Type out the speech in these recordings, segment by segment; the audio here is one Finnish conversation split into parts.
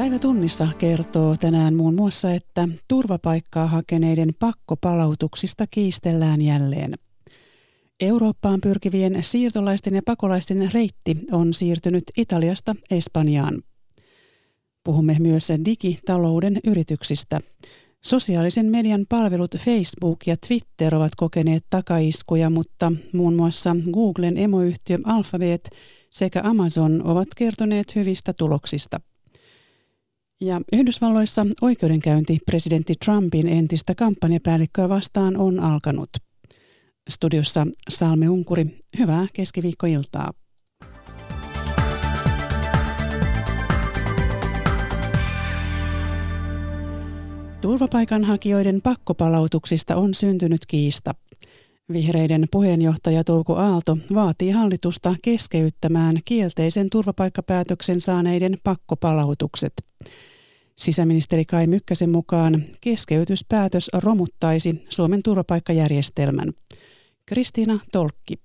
Päivä tunnissa kertoo tänään muun muassa, että turvapaikkaa hakeneiden pakkopalautuksista kiistellään jälleen. Eurooppaan pyrkivien siirtolaisten ja pakolaisten reitti on siirtynyt Italiasta Espanjaan. Puhumme myös digitalouden yrityksistä. Sosiaalisen median palvelut Facebook ja Twitter ovat kokeneet takaiskuja, mutta muun muassa Googlen emoyhtiö Alphabet sekä Amazon ovat kertoneet hyvistä tuloksista. Ja Yhdysvalloissa oikeudenkäynti presidentti Trumpin entistä kampanjapäällikköä vastaan on alkanut. Studiossa Salme Unkuri, hyvää keskiviikkoiltaa. Turvapaikanhakijoiden pakkopalautuksista on syntynyt kiista. Vihreiden puheenjohtaja Touko Aalto vaatii hallitusta keskeyttämään kielteisen turvapaikkapäätöksen saaneiden pakkopalautukset. Sisäministeri Kai Mykkäsen mukaan keskeytyspäätös romuttaisi Suomen turvapaikkajärjestelmän. Kristiina Tolkki.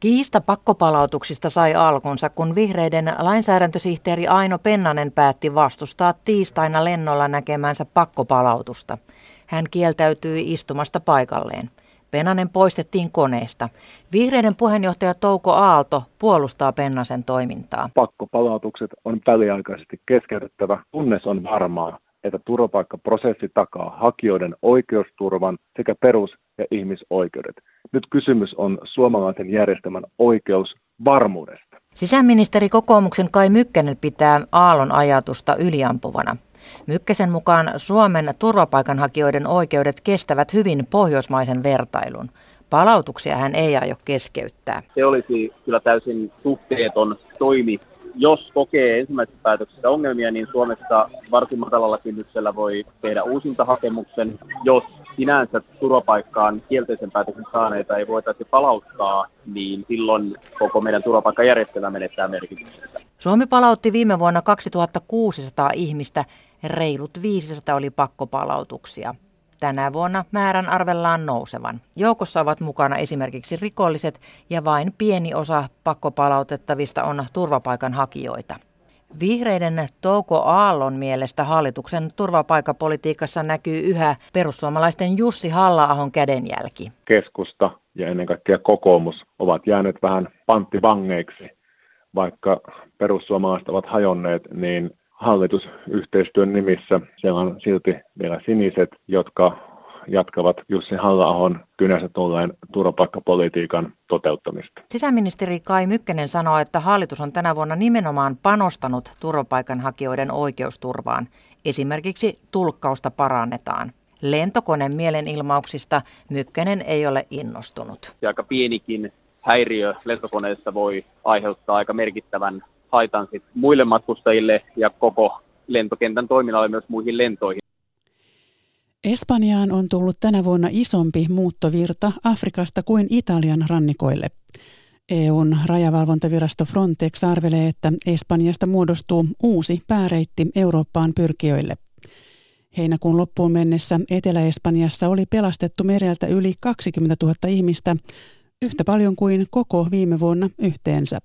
Kiista pakkopalautuksista sai alkunsa, kun vihreiden lainsäädäntösihteeri Aino Pennanen päätti vastustaa tiistaina lennolla näkemänsä pakkopalautusta. Hän kieltäytyi istumasta paikalleen. Pennanen poistettiin koneesta. Vihreiden puheenjohtaja Touko Aalto puolustaa Pennasen toimintaa. Pakkopalautukset on väliaikaisesti keskeytettävä, kunnes on varmaa, että turvapaikkaprosessi takaa hakijoiden oikeusturvan sekä perus- ja ihmisoikeudet. Nyt kysymys on suomalaisen järjestelmän oikeusvarmuudesta. Sisäministeri kokoomuksen Kai Mykkänen pitää Aallon ajatusta yliampuvana. Mykkäsen mukaan Suomen turvapaikanhakijoiden oikeudet kestävät hyvin pohjoismaisen vertailun. Palautuksia hän ei aio keskeyttää. Se olisi kyllä täysin suhteeton toimi. Jos kokee ensimmäisessä päätöksessä ongelmia, niin Suomessa varsin matalalla kynnyksellä voi tehdä uusintahakemuksen. Jos sinänsä turvapaikkaan kielteisen päätöksen saaneita ei voitaisi palauttaa, niin silloin koko meidän turvapaikkajärjestelmä menettää merkityksensä. Suomi palautti viime vuonna 2600 ihmistä, reilut 500 oli pakkopalautuksia. Tänä vuonna määrän arvellaan nousevan. Joukossa ovat mukana esimerkiksi rikolliset ja vain pieni osa pakkopalautettavista on turvapaikanhakijoita. Vihreiden Touko Aallon mielestä hallituksen turvapaikapolitiikassa näkyy yhä perussuomalaisten Jussi halla kädenjälki. Keskusta ja ennen kaikkea kokoomus ovat jääneet vähän panttivangeiksi. Vaikka perussuomalaiset ovat hajonneet, niin hallitusyhteistyön nimissä siellä on silti vielä siniset, jotka jatkavat Jussi halla kynässä tulleen turvapaikkapolitiikan toteuttamista. Sisäministeri Kai Mykkänen sanoo, että hallitus on tänä vuonna nimenomaan panostanut turvapaikanhakijoiden oikeusturvaan. Esimerkiksi tulkkausta parannetaan. Lentokoneen mielenilmauksista Mykkänen ei ole innostunut. Ja aika pienikin häiriö lentokoneessa voi aiheuttaa aika merkittävän haitan muille matkustajille ja koko lentokentän toiminnalle myös muihin lentoihin. Espanjaan on tullut tänä vuonna isompi muuttovirta Afrikasta kuin Italian rannikoille. EUn rajavalvontavirasto Frontex arvelee, että Espanjasta muodostuu uusi pääreitti Eurooppaan pyrkijöille. Heinäkuun loppuun mennessä Etelä-Espanjassa oli pelastettu mereltä yli 20 000 ihmistä, yhtä paljon kuin koko viime vuonna yhteensä.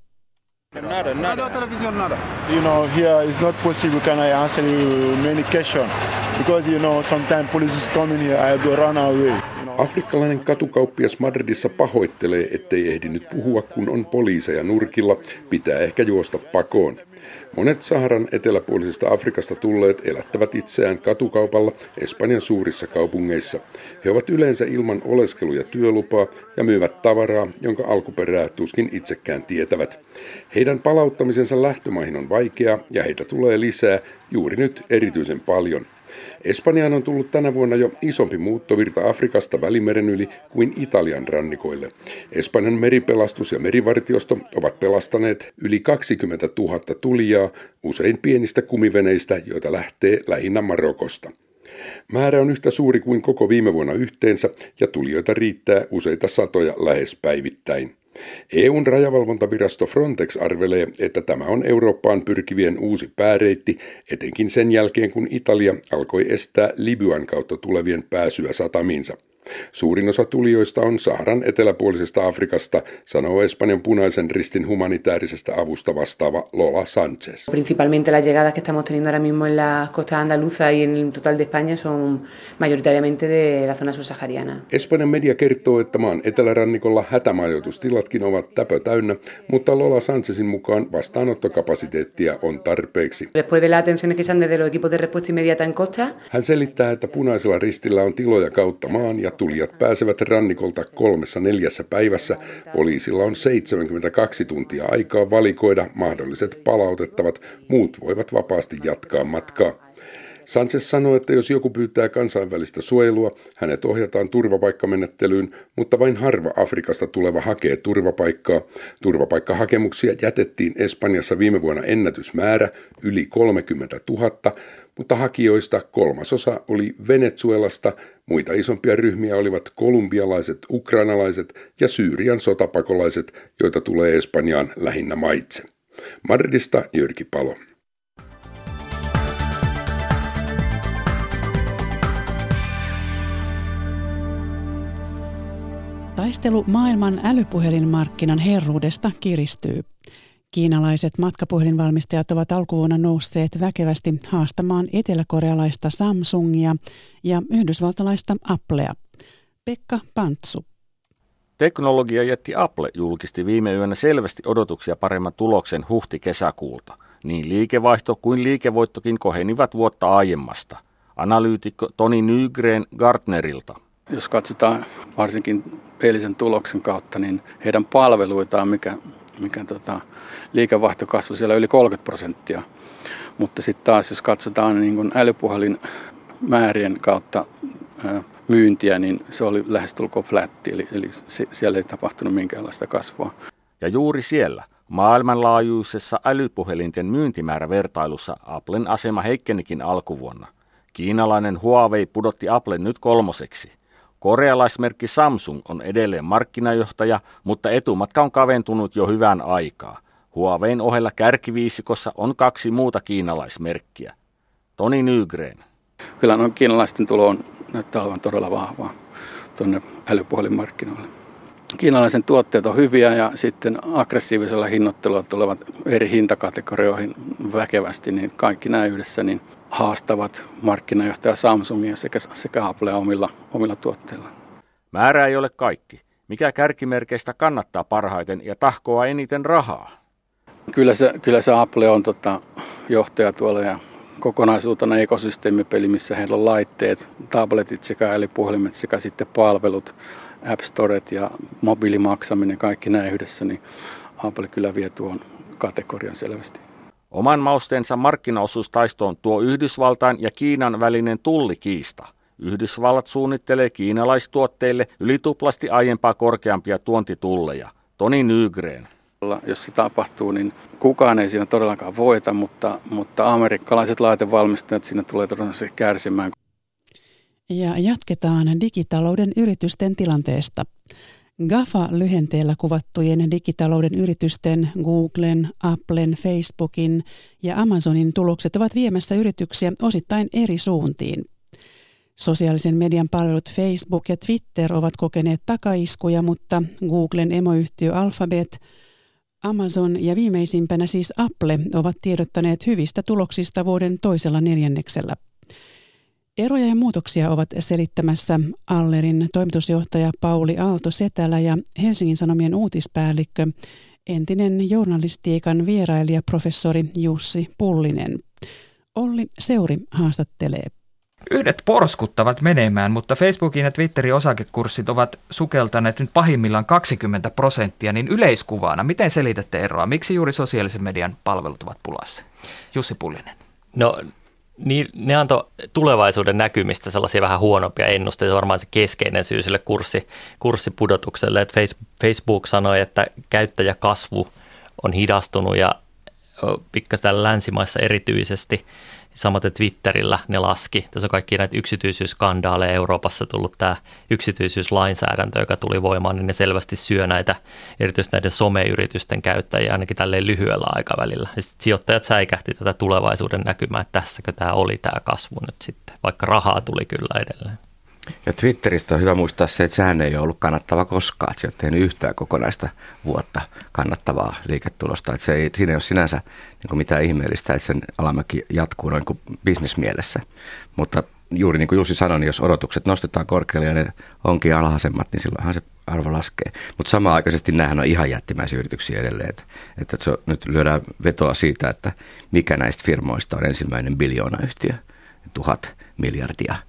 Nada, nada. television, nada. You know, here it's not possible can I answer you many questions because you know sometimes police is coming here, I have to run away. Afrikkalainen katukauppias Madridissa pahoittelee, ettei ehdi nyt puhua, kun on poliiseja nurkilla. Pitää ehkä juosta pakoon. Monet Saharan eteläpuolisesta Afrikasta tulleet elättävät itseään katukaupalla Espanjan suurissa kaupungeissa. He ovat yleensä ilman oleskelu- ja työlupaa ja myyvät tavaraa, jonka alkuperää tuskin itsekään tietävät. Heidän palauttamisensa lähtömaihin on vaikeaa ja heitä tulee lisää juuri nyt erityisen paljon – Espanjaan on tullut tänä vuonna jo isompi muuttovirta Afrikasta Välimeren yli kuin Italian rannikoille. Espanjan meripelastus ja merivartiosto ovat pelastaneet yli 20 000 tulijaa, usein pienistä kumiveneistä, joita lähtee lähinnä Marokosta. Määrä on yhtä suuri kuin koko viime vuonna yhteensä ja tulijoita riittää useita satoja lähes päivittäin. EUn rajavalvontavirasto Frontex arvelee, että tämä on Eurooppaan pyrkivien uusi pääreitti, etenkin sen jälkeen kun Italia alkoi estää Libyan kautta tulevien pääsyä satamiinsa. Suurin osa tulijoista on Saharan eteläpuolisesta Afrikasta, sanoo Espanjan punaisen ristin humanitaarisesta avusta vastaava Lola Sanchez. Principalmente las llegadas que estamos teniendo ahora mismo en la costa andaluza y en el total de España son mayoritariamente de la zona subsahariana. Espanjan media kertoo, että maan etelärannikolla hätämajoitustilatkin ovat täpö täynnä, mutta Lola Sanchezin mukaan vastaanottokapasiteettia on tarpeeksi. Después de las atenciones que se han desde los equipos de respuesta inmediata en costa. Hän selittää, että punaisella ristillä on tiloja kautta maan ja tulijat pääsevät rannikolta kolmessa neljässä päivässä. Poliisilla on 72 tuntia aikaa valikoida mahdolliset palautettavat, muut voivat vapaasti jatkaa matkaa. Sanchez sanoi, että jos joku pyytää kansainvälistä suojelua, hänet ohjataan turvapaikkamenettelyyn, mutta vain harva Afrikasta tuleva hakee turvapaikkaa. Turvapaikkahakemuksia jätettiin Espanjassa viime vuonna ennätysmäärä, yli 30 000, mutta hakijoista kolmasosa oli Venezuelasta, muita isompia ryhmiä olivat kolumbialaiset, ukrainalaiset ja Syyrian sotapakolaiset, joita tulee Espanjaan lähinnä maitse. Madridista Jyrki Palo. Taistelu maailman älypuhelinmarkkinan herruudesta kiristyy. Kiinalaiset matkapuhelinvalmistajat ovat alkuvuonna nousseet väkevästi haastamaan eteläkorealaista Samsungia ja yhdysvaltalaista Applea. Pekka Pantsu. Teknologia jätti Apple julkisti viime yönä selvästi odotuksia paremman tuloksen huhti-kesäkuulta. Niin liikevaihto kuin liikevoittokin kohenivat vuotta aiemmasta. Analyytikko Toni Nygren Gartnerilta – jos katsotaan varsinkin eilisen tuloksen kautta, niin heidän palveluitaan, mikä, mikä tota, liikevaihto kasvoi siellä yli 30 prosenttia. Mutta sitten taas, jos katsotaan niin kun älypuhelin määrien kautta myyntiä, niin se oli lähestulkoon flätti, eli, eli siellä ei tapahtunut minkäänlaista kasvua. Ja juuri siellä, maailmanlaajuisessa älypuhelinten myyntimäärävertailussa Applen asema heikkenikin alkuvuonna. Kiinalainen Huawei pudotti Applen nyt kolmoseksi. Korealaismerkki Samsung on edelleen markkinajohtaja, mutta etumatka on kaventunut jo hyvän aikaa. Huawein ohella kärkiviisikossa on kaksi muuta kiinalaismerkkiä. Toni Nygren. Kyllä no, kiinalaisten tulo on, näyttää olevan todella vahvaa tuonne älypuhelinmarkkinoille. Kiinalaisen tuotteet on hyviä ja sitten aggressiivisella hinnoittelulla tulevat eri hintakategorioihin väkevästi, niin kaikki nämä yhdessä niin haastavat markkinajohtaja Samsungia sekä, sekä Applea omilla, omilla tuotteilla. Määrä ei ole kaikki. Mikä kärkimerkeistä kannattaa parhaiten ja tahkoa eniten rahaa? Kyllä se, kyllä se Apple on tota, johtaja tuolla ja kokonaisuutena ekosysteemipeli, missä heillä on laitteet, tabletit sekä älypuhelimet sekä sitten palvelut, App Storet ja mobiilimaksaminen, kaikki nämä yhdessä, niin Apple kyllä vie tuon kategorian selvästi. Oman mausteensa markkinaosuustaistoon tuo Yhdysvaltain ja Kiinan välinen tullikiista. Yhdysvallat suunnittelee kiinalaistuotteille yli tuplasti aiempaa korkeampia tuontitulleja. Toni Nygren. Jos se tapahtuu, niin kukaan ei siinä todellakaan voita, mutta, mutta amerikkalaiset laitevalmistajat siinä tulee todennäköisesti kärsimään. Ja jatketaan digitalouden yritysten tilanteesta. GAFA-lyhenteellä kuvattujen digitalouden yritysten Googlen, Applen, Facebookin ja Amazonin tulokset ovat viemässä yrityksiä osittain eri suuntiin. Sosiaalisen median palvelut Facebook ja Twitter ovat kokeneet takaiskuja, mutta Googlen emoyhtiö Alphabet, Amazon ja viimeisimpänä siis Apple ovat tiedottaneet hyvistä tuloksista vuoden toisella neljänneksellä. Eroja ja muutoksia ovat selittämässä Allerin toimitusjohtaja Pauli Aalto-Setälä ja Helsingin Sanomien uutispäällikkö, entinen journalistiikan vierailija professori Jussi Pullinen. Olli Seuri haastattelee. Yhdet porskuttavat menemään, mutta Facebookin ja Twitterin osakekurssit ovat sukeltaneet nyt pahimmillaan 20 prosenttia, niin yleiskuvana, miten selitätte eroa? Miksi juuri sosiaalisen median palvelut ovat pulassa? Jussi Pullinen. No niin, ne antoi tulevaisuuden näkymistä sellaisia vähän huonompia ennusteita. Varmaan se keskeinen syy sille kurssi, kurssipudotukselle, että Facebook sanoi, että käyttäjäkasvu on hidastunut ja pikkasen länsimaissa erityisesti – Samaten Twitterillä ne laski. Tässä on kaikki näitä yksityisyysskandaaleja Euroopassa tullut tämä yksityisyyslainsäädäntö, joka tuli voimaan, niin ne selvästi syö näitä, erityisesti näiden someyritysten käyttäjiä ainakin tälleen lyhyellä aikavälillä. Ja sitten sijoittajat säikähti tätä tulevaisuuden näkymää, että tässäkö tämä oli tämä kasvu nyt sitten, vaikka rahaa tuli kyllä edelleen. Ja Twitteristä on hyvä muistaa se, että sehän ei ole ollut kannattava koskaan, että se ei ole tehnyt yhtään kokonaista vuotta kannattavaa liiketulosta. Että se ei, siinä ei ole sinänsä niin mitään ihmeellistä, että sen alamäki jatkuu noin kuin bisnesmielessä. Mutta juuri niin kuin Jussi sanoi, niin jos odotukset nostetaan korkealle ja ne onkin alhaisemmat, niin silloinhan se arvo laskee. Mutta samaaikaisesti nämähän on ihan jättimäisiä yrityksiä edelleen. Että, että se, nyt lyödään vetoa siitä, että mikä näistä firmoista on ensimmäinen biljoona yhtiö, tuhat miljardia –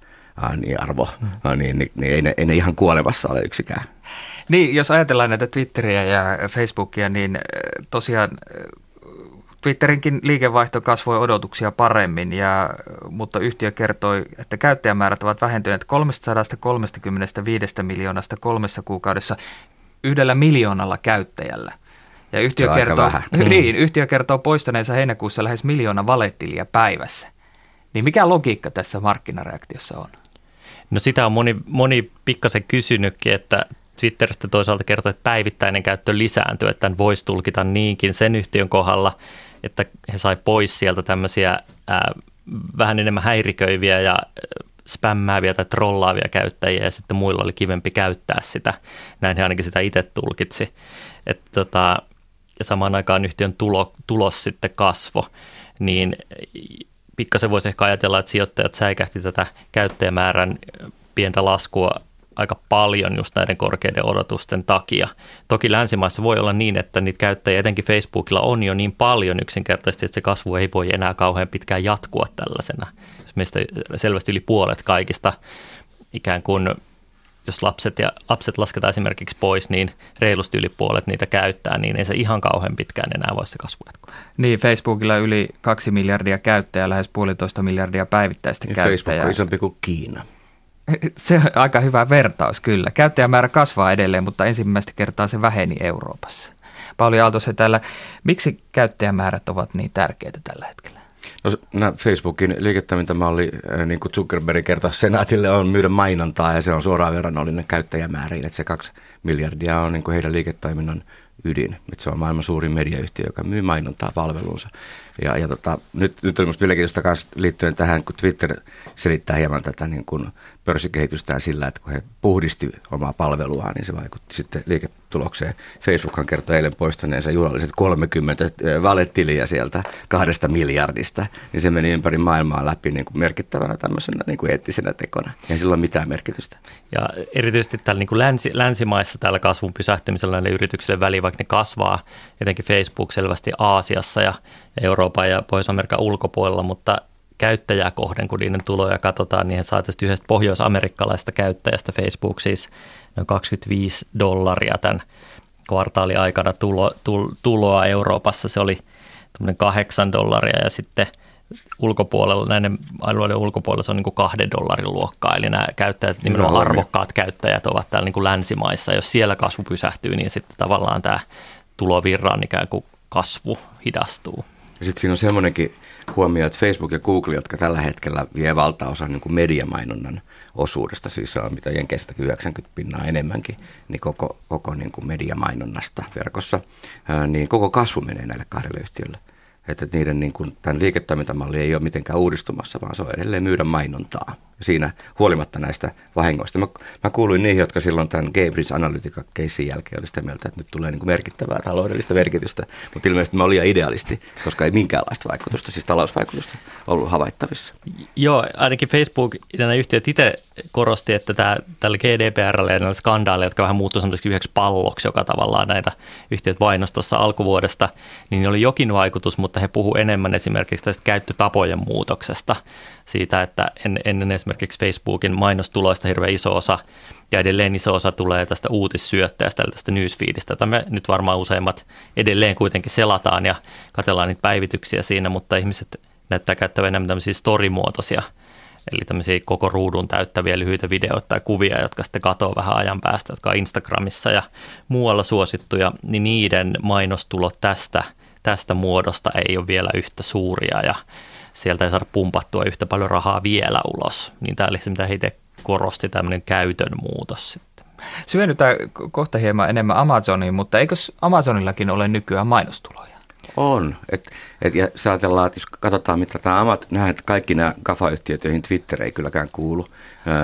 niin arvo, mm. niin, niin, niin ei, ne, ei ne ihan kuolemassa ole yksikään. Niin, jos ajatellaan näitä Twitteriä ja Facebookia, niin tosiaan Twitterinkin liikevaihto kasvoi odotuksia paremmin, ja, mutta yhtiö kertoi, että käyttäjämäärät ovat vähentyneet 335 miljoonasta kolmessa kuukaudessa yhdellä miljoonalla käyttäjällä. Ja yhtiö, kertoo, niin, yhtiö kertoo poistaneensa heinäkuussa lähes miljoona valettilia päivässä. Niin mikä logiikka tässä markkinareaktiossa on? No sitä on moni, moni pikkasen kysynytkin, että Twitteristä toisaalta kertoo, että päivittäinen käyttö lisääntyy, että tämän voisi tulkita niinkin sen yhtiön kohdalla, että he sai pois sieltä tämmöisiä ää, vähän enemmän häiriköiviä ja spämmääviä tai trollaavia käyttäjiä ja sitten muilla oli kivempi käyttää sitä. Näin he ainakin sitä itse tulkitsi. Että tota, ja samaan aikaan yhtiön tulo, tulos sitten kasvo, niin pikkasen voisi ehkä ajatella, että sijoittajat säikähti tätä käyttäjämäärän pientä laskua aika paljon just näiden korkeiden odotusten takia. Toki länsimaissa voi olla niin, että niitä käyttäjiä etenkin Facebookilla on jo niin paljon yksinkertaisesti, että se kasvu ei voi enää kauhean pitkään jatkua tällaisena. Meistä selvästi yli puolet kaikista ikään kuin jos lapset, ja, lapset lasketaan esimerkiksi pois, niin reilusti yli puolet niitä käyttää, niin ei se ihan kauhean pitkään enää voi se kasvu jatkua. Niin, Facebookilla yli kaksi miljardia käyttäjää, lähes puolitoista miljardia päivittäistä ja käyttäjää. Facebook on isompi kuin Kiina. Se on aika hyvä vertaus, kyllä. Käyttäjämäärä kasvaa edelleen, mutta ensimmäistä kertaa se väheni Euroopassa. Pauli Aalto, se täällä, miksi käyttäjämäärät ovat niin tärkeitä tällä hetkellä? No, Facebookin liiketoimintamalli, niin kuin Zuckerberg kertoo senaatille, on myydä mainontaa ja se on suoraan verrannollinen käyttäjämääriin. Että se kaksi miljardia on niin kuin heidän liiketoiminnan ydin. Että se on maailman suurin mediayhtiö, joka myy mainontaa palveluunsa. Ja, ja tota, nyt, nyt on minusta mielenkiintoista myös liittyen tähän, kun Twitter selittää hieman tätä niin kuin pörssikehitystään sillä, että kun he puhdisti omaa palveluaan, niin se vaikutti sitten liiketulokseen. Facebookhan kertoi eilen poistaneensa juhlalliset 30 eh, valetiliä sieltä kahdesta miljardista, niin se meni ympäri maailmaa läpi niin kuin merkittävänä tämmöisenä niin kuin eettisenä tekona. Ei sillä ole mitään merkitystä. Ja erityisesti tällä niin kuin länsi, länsimaissa tällä kasvun pysähtymisellä näille yrityksille väliin, vaikka ne kasvaa, etenkin Facebook selvästi Aasiassa ja Euroopan ja Pohjois-Amerikan ulkopuolella, mutta käyttäjää kohden, kun niiden tuloja katsotaan, niin he saavat yhdestä pohjois-amerikkalaista käyttäjästä Facebook siis noin 25 dollaria tämän kvartaaliaikana tulo, tuloa Euroopassa. Se oli tämmöinen 8 dollaria ja sitten ulkopuolella, näiden alueiden ulkopuolella se on niin kuin kahden dollarin luokkaa, eli nämä käyttäjät, nimenomaan arvokkaat käyttäjät ovat täällä niin kuin länsimaissa. Jos siellä kasvu pysähtyy, niin sitten tavallaan tämä tulovirran ikään kuin kasvu hidastuu. Sitten siinä on semmoinenkin huomio, että Facebook ja Google, jotka tällä hetkellä vie valtaosan niin kuin mediamainonnan osuudesta, siis on mitä jenkeistä 90 pinnaa enemmänkin, niin koko, koko niin kuin mediamainonnasta verkossa, niin koko kasvu menee näille kahdelle yhtiölle että niiden niin kuin, tämän liiketoimintamalli ei ole mitenkään uudistumassa, vaan se on edelleen myydä mainontaa. Siinä huolimatta näistä vahingoista. Mä, mä kuuluin niihin, jotka silloin tämän Cambridge Analytica keissin jälkeen oli sitä mieltä, että nyt tulee niin kuin merkittävää taloudellista merkitystä, mutta ilmeisesti mä olin idealisti, koska ei minkäänlaista vaikutusta, siis talousvaikutusta ollut havaittavissa. Joo, ainakin Facebook ja nämä yhtiöt itse korosti, että tämä, tällä GDPRllä ja näillä skandaaleilla, jotka vähän muuttuivat semmoiseksi yhdeksi palloksi, joka tavallaan näitä yhtiöt vainosi tuossa alkuvuodesta, niin oli jokin vaikutus, mutta he puhu enemmän esimerkiksi tästä käyttötapojen muutoksesta, siitä, että en, ennen esimerkiksi Facebookin mainostuloista hirveän iso osa ja edelleen iso osa tulee tästä uutissyöttäjästä, tästä newsfeedistä, jota me nyt varmaan useimmat edelleen kuitenkin selataan ja katsellaan niitä päivityksiä siinä, mutta ihmiset näyttää käyttävän enemmän tämmöisiä storymuotoisia Eli tämmöisiä koko ruudun täyttäviä lyhyitä videoita tai kuvia, jotka sitten katoaa vähän ajan päästä, jotka on Instagramissa ja muualla suosittuja, niin niiden mainostulot tästä, tästä muodosta ei ole vielä yhtä suuria. Ja sieltä ei saada pumpattua yhtä paljon rahaa vielä ulos. Niin tämä oli se, mitä heitä korosti, tämmöinen käytön muutos sitten. Syvennytään kohta hieman enemmän Amazoniin, mutta eikö Amazonillakin ole nykyään mainostuloja? On. Et, et, ja ajatellaan, että jos katsotaan, mitä tämä Amat, nähdään, että kaikki nämä GAFA-yhtiöt, joihin Twitter ei kylläkään kuulu,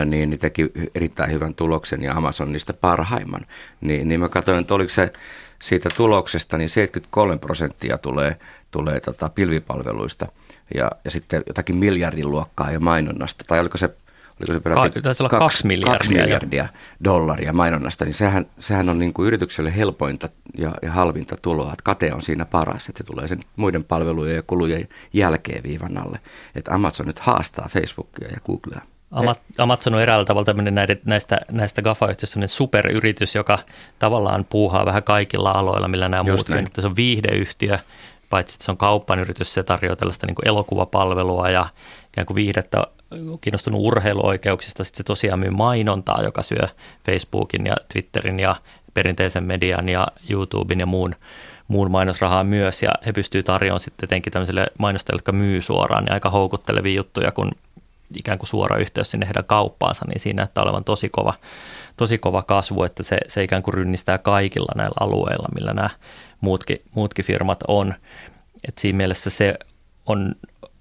niin ne teki erittäin hyvän tuloksen ja Amazon niistä parhaimman. Niin, niin mä katsoin, että oliko se siitä tuloksesta, niin 73 prosenttia tulee, tulee tota pilvipalveluista ja, ja sitten jotakin miljardin luokkaa jo mainonnasta. Tai oliko se oliko se peräti Ka- olla kaksi, kaksi miljardia, kaksi miljardia dollaria mainonnasta, niin sehän, sehän on niin kuin yritykselle helpointa ja, ja halvinta tuloa, että kate on siinä paras, että se tulee sen muiden palvelujen ja kulujen jälkeen viivan alle. Että Amazon nyt haastaa Facebookia ja Googlea. Amazon on eräällä tavalla tämmöinen näistä, näistä, näistä GAFA-yhtiöistä superyritys, joka tavallaan puuhaa vähän kaikilla aloilla, millä nämä muut. Että se on viihdeyhtiö, paitsi että se on kauppanyritys, se tarjoaa tällaista niin elokuvapalvelua ja ikään kuin viihdettä kiinnostunut urheiluoikeuksista, sitten se tosiaan myy mainontaa, joka syö Facebookin ja Twitterin ja perinteisen median ja YouTuben ja muun, muun mainosrahaa myös, ja he pystyvät tarjoamaan sitten etenkin tämmöisille mainostajille, jotka myy suoraan, niin aika houkuttelevia juttuja, kun ikään kuin suora yhteys sinne heidän kauppaansa, niin siinä näyttää olevan tosi kova, tosi kova kasvu, että se, se ikään kuin rynnistää kaikilla näillä alueilla, millä nämä muutkin, muutkin firmat on. Et siinä mielessä se on,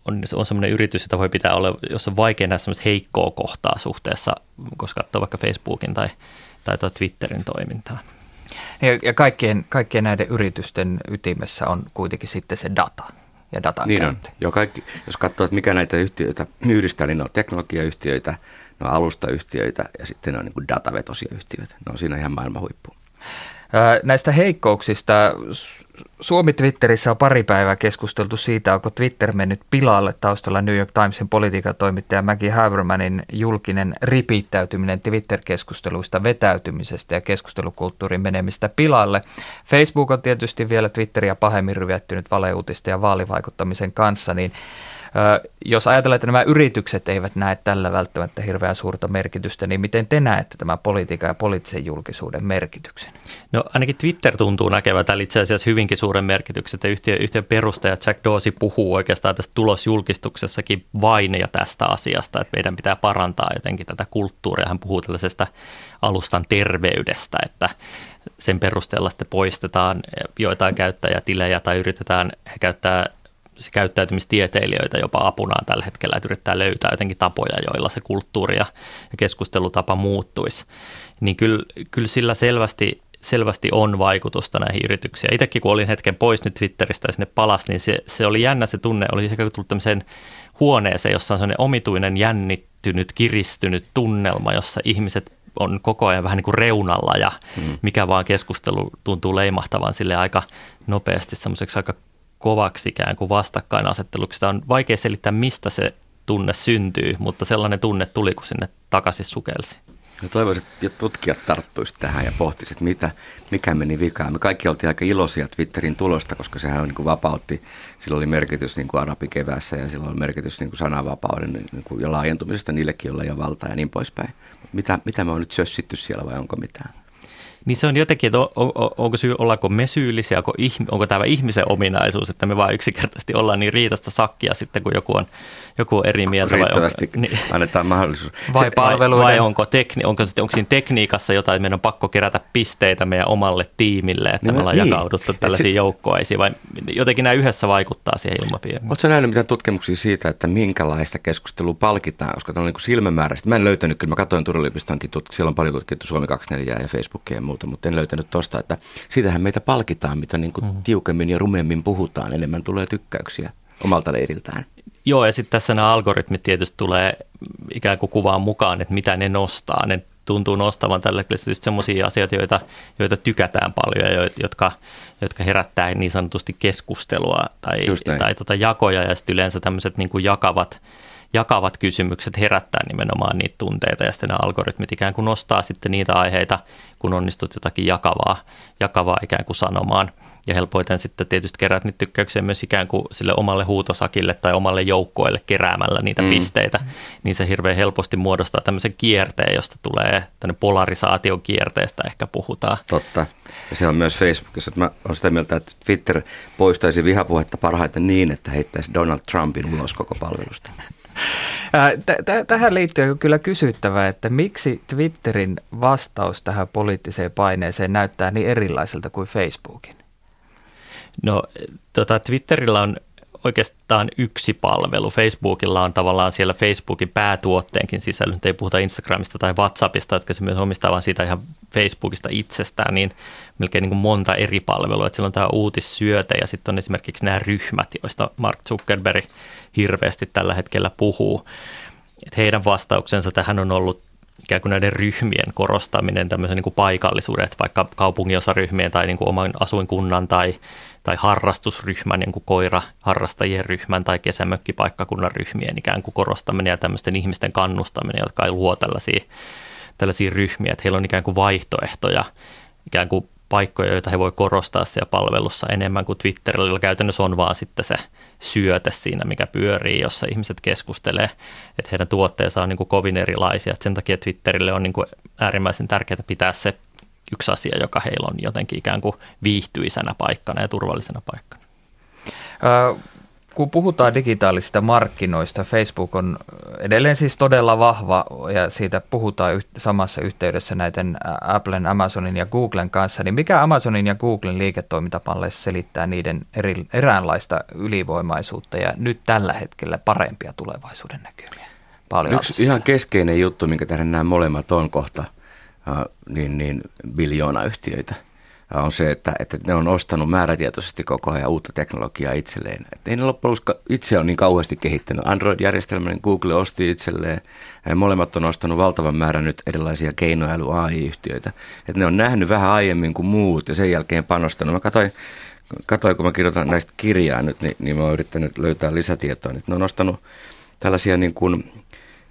on, on sellainen yritys, jota voi pitää olla, jos on vaikea nähdä semmoista heikkoa kohtaa suhteessa, koska katsoo vaikka Facebookin tai, tai tuo Twitterin toimintaa. Ja, ja kaikkien, kaikkien näiden yritysten ytimessä on kuitenkin sitten se data ja datan niin on. Jo kaikki, jos katsoo, että mikä näitä yhtiöitä yhdistää, niin ne on teknologiayhtiöitä, ne on alustayhtiöitä ja sitten ne on niin kuin datavetosia yhtiöitä. Ne on siinä ihan maailman huippu. Näistä heikkouksista Suomi Twitterissä on pari päivää keskusteltu siitä, onko Twitter mennyt pilalle taustalla New York Timesin politiikan toimittaja Maggie Habermanin julkinen ripittäytyminen Twitter-keskusteluista vetäytymisestä ja keskustelukulttuurin menemistä pilalle. Facebook on tietysti vielä Twitteriä pahemmin ryvettynyt valeuutista ja vaalivaikuttamisen kanssa, niin jos ajatellaan, että nämä yritykset eivät näe tällä välttämättä hirveän suurta merkitystä, niin miten te näette tämän politiikan ja poliittisen julkisuuden merkityksen? No ainakin Twitter tuntuu näkevän tällä itse asiassa hyvinkin suuren merkityksen, että yhtiö, yhtiön perustaja Jack Dorsey puhuu oikeastaan tästä tulosjulkistuksessakin vain ja tästä asiasta, että meidän pitää parantaa jotenkin tätä kulttuuria. Hän puhuu tällaisesta alustan terveydestä, että sen perusteella sitten poistetaan joitain käyttäjätilejä tai yritetään, he käyttää käyttäytymistieteilijöitä jopa apunaan tällä hetkellä, että yrittää löytää jotenkin tapoja, joilla se kulttuuri ja keskustelutapa muuttuisi. Niin kyllä, kyllä sillä selvästi, selvästi on vaikutusta näihin yrityksiin. Itsekin kun olin hetken pois nyt Twitteristä ja sinne palas, niin se, se oli jännä se tunne, oli sekä tullut tämmöiseen huoneeseen, jossa on sellainen omituinen jännittynyt, kiristynyt tunnelma, jossa ihmiset on koko ajan vähän niin kuin reunalla ja mm. mikä vaan keskustelu tuntuu leimahtavan sille aika nopeasti semmoiseksi aika kovaksi ikään kuin vastakkainasetteluksi. Sitä on vaikea selittää, mistä se tunne syntyy, mutta sellainen tunne tuli, kun sinne takaisin sukelsi. Ja toivoisin, että tutkijat tarttuisivat tähän ja pohtisivat, mitä, mikä meni vikaan. Me kaikki oltiin aika iloisia Twitterin tulosta, koska sehän niin kuin vapautti. Sillä oli merkitys niin kuin arabikeväässä ja sillä oli merkitys niin kuin sananvapauden niin kuin ja laajentumisesta niillekin, joilla ei ole valtaa ja niin poispäin. Mitä, mitä me on nyt sössitty siellä vai onko mitään? Niin se on jotenkin, että on, on, onko syy, ollaanko me syyllisiä, onko, onko tämä ihmisen ominaisuus, että me vaan yksinkertaisesti ollaan niin riitasta sakkia sitten, kun joku on, joku on eri mieltä. Vai onko, niin, annetaan mahdollisuus. Vai, vai, vai onko, tekni, onko, sitten, onko siinä tekniikassa jotain, että meidän on pakko kerätä pisteitä meidän omalle tiimille, että niin, me ollaan niin. jakauduttu tällaisiin se, joukkoisiin, vai jotenkin nämä yhdessä vaikuttaa siihen ilmapiiriin. Oletko nähnyt mitään tutkimuksia siitä, että minkälaista keskustelua palkitaan, koska on niin silmämääräistä. Mä en löytänyt, kyllä mä katsoin Turun yliopistonkin, siellä on paljon tutkittu Suomi 24 ja Facebookia ja muuta, mutta en löytänyt tuosta, että siitähän meitä palkitaan, mitä niin kuin mm. tiukemmin ja rumemmin puhutaan, enemmän tulee tykkäyksiä omalta leiriltään. Joo, ja sitten tässä nämä algoritmit tietysti tulee ikään kuin kuvaan mukaan, että mitä ne nostaa. Ne tuntuu nostavan tällä hetkellä sellaisia asioita, joita, joita tykätään paljon ja jotka, jotka herättää niin sanotusti keskustelua tai, tai tota jakoja ja sitten yleensä tämmöiset niin jakavat jakavat kysymykset herättää nimenomaan niitä tunteita ja sitten nämä algoritmit ikään kuin nostaa sitten niitä aiheita, kun onnistut jotakin jakavaa, jakavaa ikään kuin sanomaan. Ja helpoiten sitten tietysti kerät niitä tykkäyksiä myös ikään kuin sille omalle huutosakille tai omalle joukkoille keräämällä niitä mm. pisteitä, niin se hirveän helposti muodostaa tämmöisen kierteen, josta tulee tänne polarisaation kierteestä ehkä puhutaan. Totta. Ja se on myös Facebookissa. Että mä olen sitä mieltä, että Twitter poistaisi vihapuhetta parhaiten niin, että heittäisi Donald Trumpin ulos koko palvelusta. Tähän liittyy kyllä kysyttävä, että miksi Twitterin vastaus tähän poliittiseen paineeseen näyttää niin erilaiselta kuin Facebookin? No tota, Twitterillä on oikeastaan yksi palvelu. Facebookilla on tavallaan siellä Facebookin päätuotteenkin sisällä. Nyt ei puhuta Instagramista tai WhatsAppista, jotka se myös omistaa, vaan siitä ihan Facebookista itsestään, niin melkein niin kuin monta eri palvelua. Että siellä on tämä uutissyöte ja sitten on esimerkiksi nämä ryhmät, joista Mark Zuckerberg hirveästi tällä hetkellä puhuu. Että heidän vastauksensa tähän on ollut ikään kuin näiden ryhmien korostaminen, tämmöisen niin kuin paikallisuuden, että vaikka kaupunginosaryhmien tai niin kuin oman asuinkunnan tai, tai harrastusryhmän, niin kuin koira harrastajien ryhmän tai kesämökkipaikkakunnan ryhmien ikään kuin korostaminen ja tämmöisten ihmisten kannustaminen, jotka ei luo tällaisia, tällaisia ryhmiä, että heillä on ikään kuin vaihtoehtoja, ikään kuin paikkoja, joita he voi korostaa siellä palvelussa enemmän kuin Twitterillä. Käytännössä on vaan sitten se syöte siinä, mikä pyörii, jossa ihmiset keskustelee, että heidän tuotteensa on niin kuin kovin erilaisia. Että sen takia Twitterille on niin kuin äärimmäisen tärkeää pitää se yksi asia, joka heillä on jotenkin ikään kuin viihtyisänä paikkana ja turvallisena paikkana kun puhutaan digitaalisista markkinoista, Facebook on edelleen siis todella vahva ja siitä puhutaan samassa yhteydessä näiden Applen, Amazonin ja Googlen kanssa, niin mikä Amazonin ja Googlen liiketoimintamalleissa selittää niiden eri, eräänlaista ylivoimaisuutta ja nyt tällä hetkellä parempia tulevaisuuden näkymiä? Paljon Yksi ihan keskeinen juttu, minkä tähän nämä molemmat on kohta, niin, niin biljoonayhtiöitä – on se, että, että ne on ostanut määrätietoisesti koko ajan uutta teknologiaa itselleen. Että ei ne loppujen itse ole niin kauheasti kehittänyt. Android-järjestelmän niin Google osti itselleen. Molemmat on ostanut valtavan määrän nyt erilaisia keinoäly AI-yhtiöitä. Että ne on nähnyt vähän aiemmin kuin muut ja sen jälkeen panostanut. Mä katsoin, katsoin kun mä kirjoitan näistä kirjaa nyt, niin, niin mä oon yrittänyt löytää lisätietoa. Niin ne on ostanut tällaisia niin kuin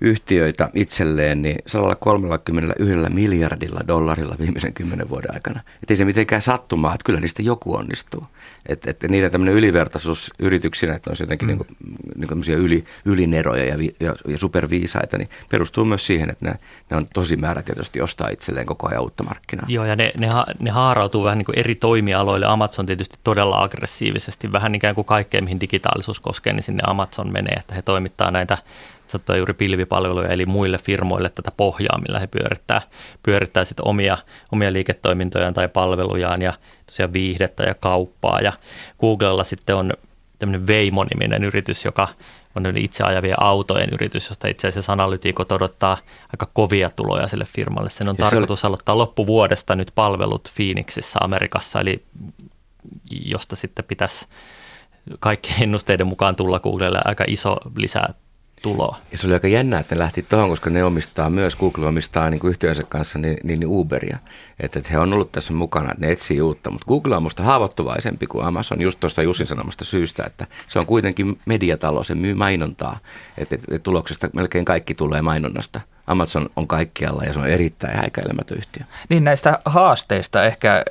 yhtiöitä itselleen niin 131 miljardilla dollarilla viimeisen kymmenen vuoden aikana. Että ei se mitenkään sattumaa, että kyllä niistä joku onnistuu. Että, että niiden tämmöinen ylivertaisuus yrityksinä, että ne olisi jotenkin mm. niin kuin, niin yli, ylineroja ja, ja, ja superviisaita, niin perustuu myös siihen, että ne, ne on tosi määrätietoisesti ostaa itselleen koko ajan uutta markkinaa. Joo, ja ne, ne, ne haarautuu vähän niin kuin eri toimialoille. Amazon tietysti todella aggressiivisesti, vähän ikään kuin kaikkeen, mihin digitaalisuus koskee, niin sinne Amazon menee, että he toimittaa näitä sanottuja juuri pilvipalveluja, eli muille firmoille tätä pohjaa, millä he pyörittää, pyörittää sit omia, omia liiketoimintojaan tai palvelujaan ja tosiaan viihdettä ja kauppaa. Ja Googlella sitten on tämmöinen Veimo-niminen yritys, joka on itse ajavia autojen yritys, josta itse asiassa analytiikot odottaa aika kovia tuloja sille firmalle. Sen on ja tarkoitus se oli... aloittaa loppuvuodesta nyt palvelut Phoenixissa Amerikassa, eli josta sitten pitäisi kaikkien ennusteiden mukaan tulla Googlelle aika iso lisää tuloa. Ja se oli aika jännä, että ne lähti tuohon, koska ne omistaa myös, Google omistaa niin kuin yhtiönsä kanssa niin, niin, niin Uberia. Että, että he on ollut tässä mukana, että ne etsii uutta. Mutta Google on musta haavoittuvaisempi kuin Amazon just tuosta Jussin sanomasta syystä, että se on kuitenkin mediatalo, se myy mainontaa. Että, että tuloksesta melkein kaikki tulee mainonnasta. Amazon on kaikkialla ja se on erittäin häikäilemätön yhtiö. Niin näistä haasteista ehkä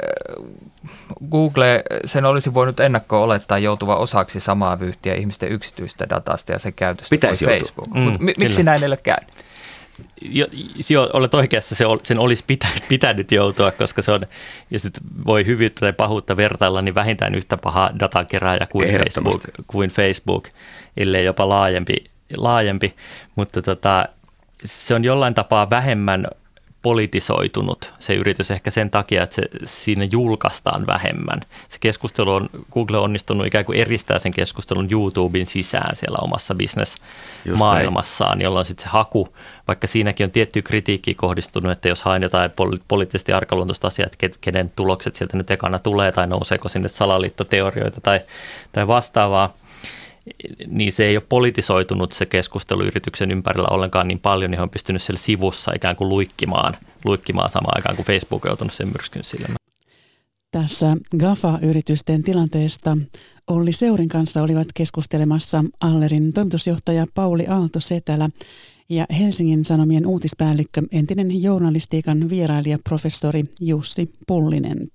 Google, sen olisi voinut ennakko olettaa joutuva osaksi samaa vyyhtiä ihmisten yksityistä datasta ja sen käytöstä Pitäisi kuin Facebook. Mm, Mut mi- miksi näin ei ole käynyt? Jo, jo, olet oikeassa, se, sen olisi pitä, pitänyt joutua, koska se on, ja sit voi hyvyyttä tai pahuutta vertailla, niin vähintään yhtä paha datakerääjä kuin Facebook, kuin Facebook, ellei jopa laajempi, laajempi. mutta tota, se on jollain tapaa vähemmän politisoitunut se yritys ehkä sen takia, että se, siinä julkaistaan vähemmän. Se keskustelu on, Google on onnistunut ikään kuin eristää sen keskustelun YouTuben sisään siellä omassa bisnesmaailmassaan, jolloin sitten se haku, vaikka siinäkin on tietty kritiikki kohdistunut, että jos haen jotain poli- poliittisesti arkaluontoista asiaa, että kenen tulokset sieltä nyt ekana tulee tai nouseeko sinne salaliittoteorioita tai, tai vastaavaa, niin se ei ole politisoitunut se keskustelu yrityksen ympärillä ollenkaan niin paljon, niin he on pystynyt siellä sivussa ikään kuin luikkimaan, luikkimaan samaan aikaan, kuin Facebook on joutunut sen myrskyn silmään. Tässä GAFA-yritysten tilanteesta Olli Seurin kanssa olivat keskustelemassa Allerin toimitusjohtaja Pauli Aalto-Setälä ja Helsingin Sanomien uutispäällikkö, entinen journalistiikan vierailija professori Jussi Pullinen.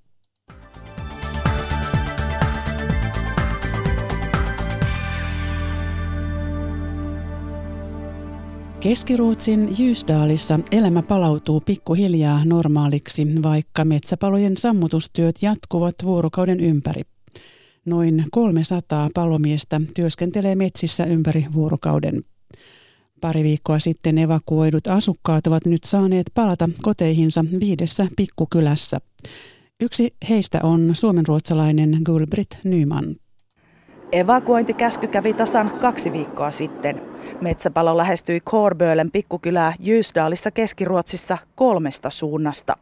Keskiruotsin Jysdaalissa elämä palautuu pikkuhiljaa normaaliksi, vaikka metsäpalojen sammutustyöt jatkuvat vuorokauden ympäri. Noin 300 palomiestä työskentelee metsissä ympäri vuorokauden. Pari viikkoa sitten evakuoidut asukkaat ovat nyt saaneet palata koteihinsa viidessä pikkukylässä. Yksi heistä on suomenruotsalainen Gulbrit Nyman. Evakuointikäsky kävi tasan kaksi viikkoa sitten. Metsäpalo lähestyi Korbölen pikkukylää Jysdaalissa Keski-Ruotsissa kolmesta suunnasta.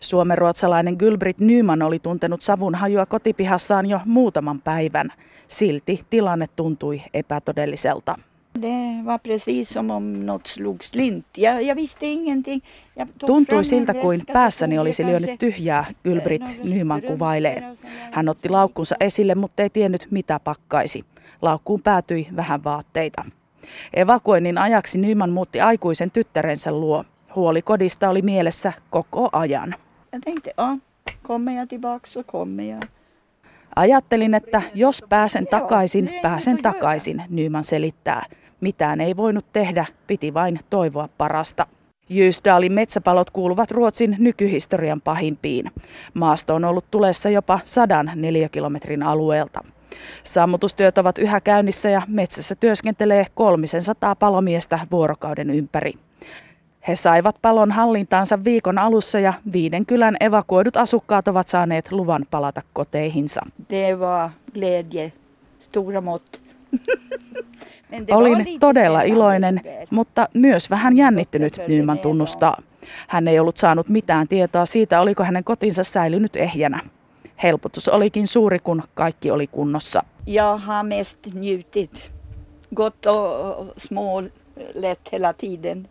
Suomenruotsalainen Gulbrit Nyman oli tuntenut savun hajua kotipihassaan jo muutaman päivän. Silti tilanne tuntui epätodelliselta. Det var precis som om något slog slint. Jag, jag visste ingenting. Jag Tuntui siltä kuin päässäni olisi lyönyt tyhjää, Ylbrit Nyman kuvailee. Hän otti laukkunsa esille, mutta ei tiennyt mitä pakkaisi. Laukkuun päätyi vähän vaatteita. Evakuoinnin ajaksi Nyman muutti aikuisen tyttärensä luo. Huoli kodista oli mielessä koko ajan. Jag tänkte, ja, kommer jag tillbaka så kommer jag. Ajattelin, että jos pääsen takaisin, pääsen takaisin, Nyman selittää. Mitään ei voinut tehdä, piti vain toivoa parasta. Jysdalin metsäpalot kuuluvat Ruotsin nykyhistorian pahimpiin. Maasto on ollut tulessa jopa sadan neliökilometrin alueelta. Sammutustyöt ovat yhä käynnissä ja metsässä työskentelee kolmisen sataa palomiestä vuorokauden ympäri. He saivat palon hallintaansa viikon alussa ja viiden kylän evakuoidut asukkaat ovat saaneet luvan palata koteihinsa. Det var glädje, stora mått. Olin todella iloinen, mutta myös vähän jännittynyt, Nyman tunnustaa. Hän ei ollut saanut mitään tietoa siitä, oliko hänen kotinsa säilynyt ehjänä. Helpotus olikin suuri, kun kaikki oli kunnossa. Jag har mest njutit. Gott och små lätt hela tiden.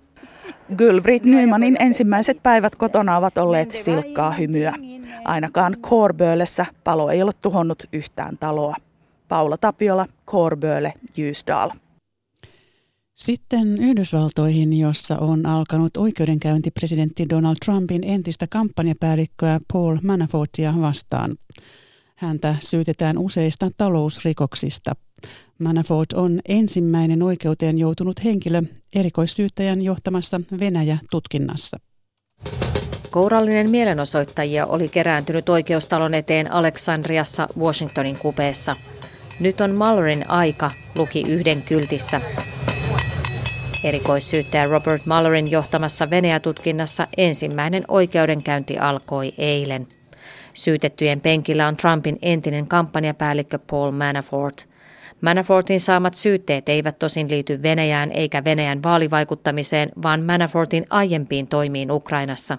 Gulbrit Nymanin ensimmäiset päivät kotona ovat olleet silkkaa hymyä. Ainakaan Korböölessä palo ei ole tuhonnut yhtään taloa. Paula Tapiola, Korböle, Jysdal. Sitten Yhdysvaltoihin, jossa on alkanut oikeudenkäynti presidentti Donald Trumpin entistä kampanjapäällikköä Paul Manafortia vastaan. Häntä syytetään useista talousrikoksista. Manafort on ensimmäinen oikeuteen joutunut henkilö erikoissyyttäjän johtamassa Venäjä-tutkinnassa. Kourallinen mielenosoittajia oli kerääntynyt oikeustalon eteen Aleksandriassa Washingtonin kupeessa. Nyt on Mullerin aika, luki yhden kyltissä. Erikoissyyttäjä Robert Mullerin johtamassa Venäjä-tutkinnassa ensimmäinen oikeudenkäynti alkoi eilen. Syytettyjen penkillä on Trumpin entinen kampanjapäällikkö Paul Manafort. Manafortin saamat syytteet eivät tosin liity Venäjään eikä Venäjän vaalivaikuttamiseen, vaan Manafortin aiempiin toimiin Ukrainassa.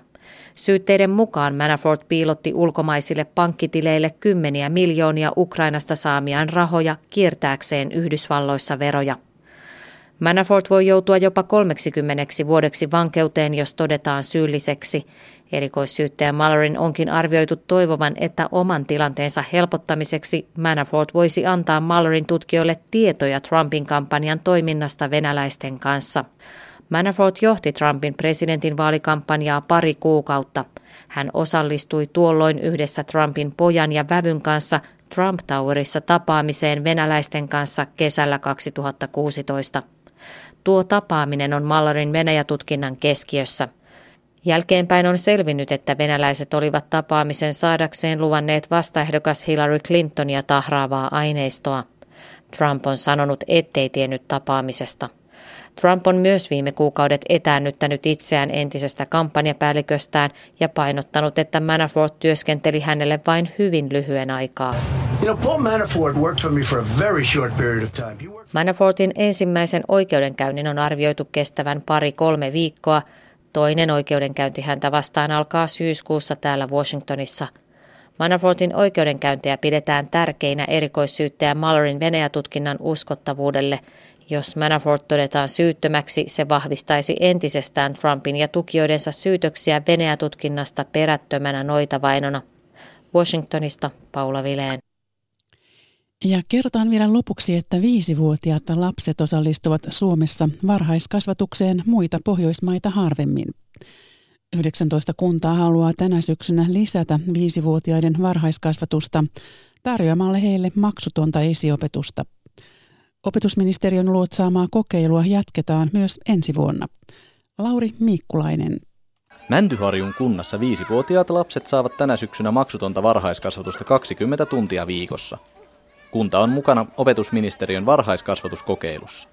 Syytteiden mukaan Manafort piilotti ulkomaisille pankkitileille kymmeniä miljoonia Ukrainasta saamiaan rahoja kiertääkseen Yhdysvalloissa veroja. Manafort voi joutua jopa 30 vuodeksi vankeuteen, jos todetaan syylliseksi. Erikoissyyttäjä Mallorin onkin arvioitu toivovan, että oman tilanteensa helpottamiseksi Manafort voisi antaa Mallorin tutkijoille tietoja Trumpin kampanjan toiminnasta venäläisten kanssa. Manafort johti Trumpin presidentin vaalikampanjaa pari kuukautta. Hän osallistui tuolloin yhdessä Trumpin pojan ja vävyn kanssa Trump Towerissa tapaamiseen venäläisten kanssa kesällä 2016. Tuo tapaaminen on Mallorin Venäjä-tutkinnan keskiössä. Jälkeenpäin on selvinnyt, että venäläiset olivat tapaamisen saadakseen luvanneet vastaehdokas Hillary Clintonia tahraavaa aineistoa. Trump on sanonut, ettei tiennyt tapaamisesta. Trump on myös viime kuukaudet etäännyttänyt itseään entisestä kampanjapäälliköstään ja painottanut, että Manafort työskenteli hänelle vain hyvin lyhyen aikaa. Manafortin ensimmäisen oikeudenkäynnin on arvioitu kestävän pari-kolme viikkoa. Toinen oikeudenkäynti häntä vastaan alkaa syyskuussa täällä Washingtonissa. Manafortin oikeudenkäyntiä pidetään tärkeinä erikoissyyttäjä Mallorin Venäjä-tutkinnan uskottavuudelle. Jos Manafort todetaan syyttömäksi, se vahvistaisi entisestään Trumpin ja tukijoidensa syytöksiä Venäjä-tutkinnasta perättömänä noitavainona. Washingtonista Paula Vileen. Ja kerrotaan vielä lopuksi, että viisivuotiaat lapset osallistuvat Suomessa varhaiskasvatukseen muita Pohjoismaita harvemmin. 19 kuntaa haluaa tänä syksynä lisätä viisivuotiaiden varhaiskasvatusta tarjoamalla heille maksutonta esiopetusta. Opetusministeriön luotsaamaa kokeilua jatketaan myös ensi vuonna. Lauri Miikkulainen. Mäntyharjun kunnassa viisivuotiaat lapset saavat tänä syksynä maksutonta varhaiskasvatusta 20 tuntia viikossa – Kunta on mukana opetusministeriön varhaiskasvatuskokeilussa.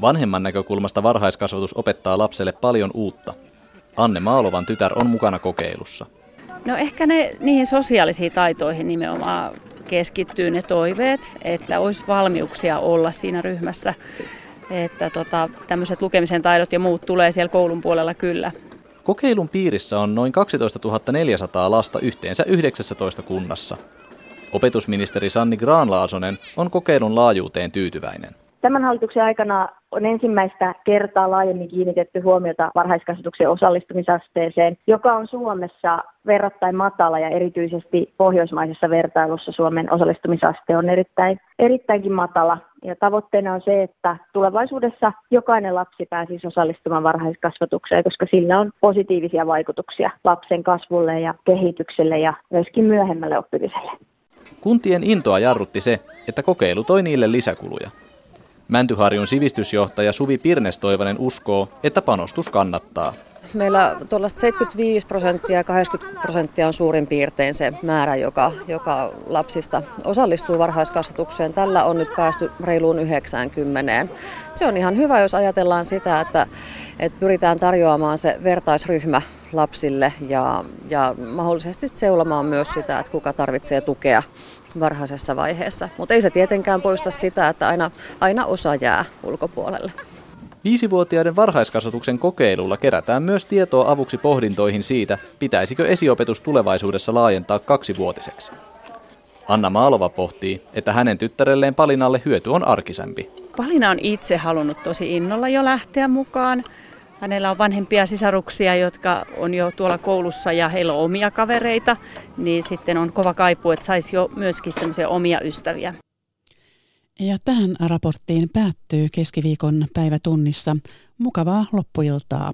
Vanhemman näkökulmasta varhaiskasvatus opettaa lapselle paljon uutta. Anne Maalovan tytär on mukana kokeilussa. No ehkä ne niihin sosiaalisiin taitoihin nimenomaan keskittyy ne toiveet, että olisi valmiuksia olla siinä ryhmässä. Että tota, tämmöiset lukemisen taidot ja muut tulee siellä koulun puolella kyllä. Kokeilun piirissä on noin 12 400 lasta yhteensä 19 kunnassa. Opetusministeri Sanni Graanlaasonen on kokeilun laajuuteen tyytyväinen. Tämän hallituksen aikana on ensimmäistä kertaa laajemmin kiinnitetty huomiota varhaiskasvatuksen osallistumisasteeseen, joka on Suomessa verrattain matala ja erityisesti pohjoismaisessa vertailussa Suomen osallistumisaste on erittäin, erittäinkin matala. Ja tavoitteena on se, että tulevaisuudessa jokainen lapsi pääsisi osallistumaan varhaiskasvatukseen, koska sillä on positiivisia vaikutuksia lapsen kasvulle ja kehitykselle ja myöskin myöhemmälle oppimiselle. Kuntien intoa jarrutti se, että kokeilu toi niille lisäkuluja. Mäntyharjun sivistysjohtaja Suvi Pirnestoivanen uskoo, että panostus kannattaa. Meillä tuollaista 75 prosenttia ja 80 prosenttia on suurin piirtein se määrä, joka, joka lapsista osallistuu varhaiskasvatukseen. Tällä on nyt päästy reiluun 90. Se on ihan hyvä, jos ajatellaan sitä, että, että pyritään tarjoamaan se vertaisryhmä lapsille ja, ja mahdollisesti seulomaan myös sitä, että kuka tarvitsee tukea varhaisessa vaiheessa. Mutta ei se tietenkään poista sitä, että aina, aina osa jää ulkopuolelle. Viisivuotiaiden varhaiskasvatuksen kokeilulla kerätään myös tietoa avuksi pohdintoihin siitä, pitäisikö esiopetus tulevaisuudessa laajentaa kaksivuotiseksi. Anna Maalova pohtii, että hänen tyttärelleen Palinalle hyöty on arkisempi. Palina on itse halunnut tosi innolla jo lähteä mukaan. Hänellä on vanhempia sisaruksia, jotka on jo tuolla koulussa ja heillä on omia kavereita, niin sitten on kova kaipu, että saisi jo myöskin semmoisia omia ystäviä. Ja tähän raporttiin päättyy keskiviikon päivätunnissa. Mukavaa loppuiltaa.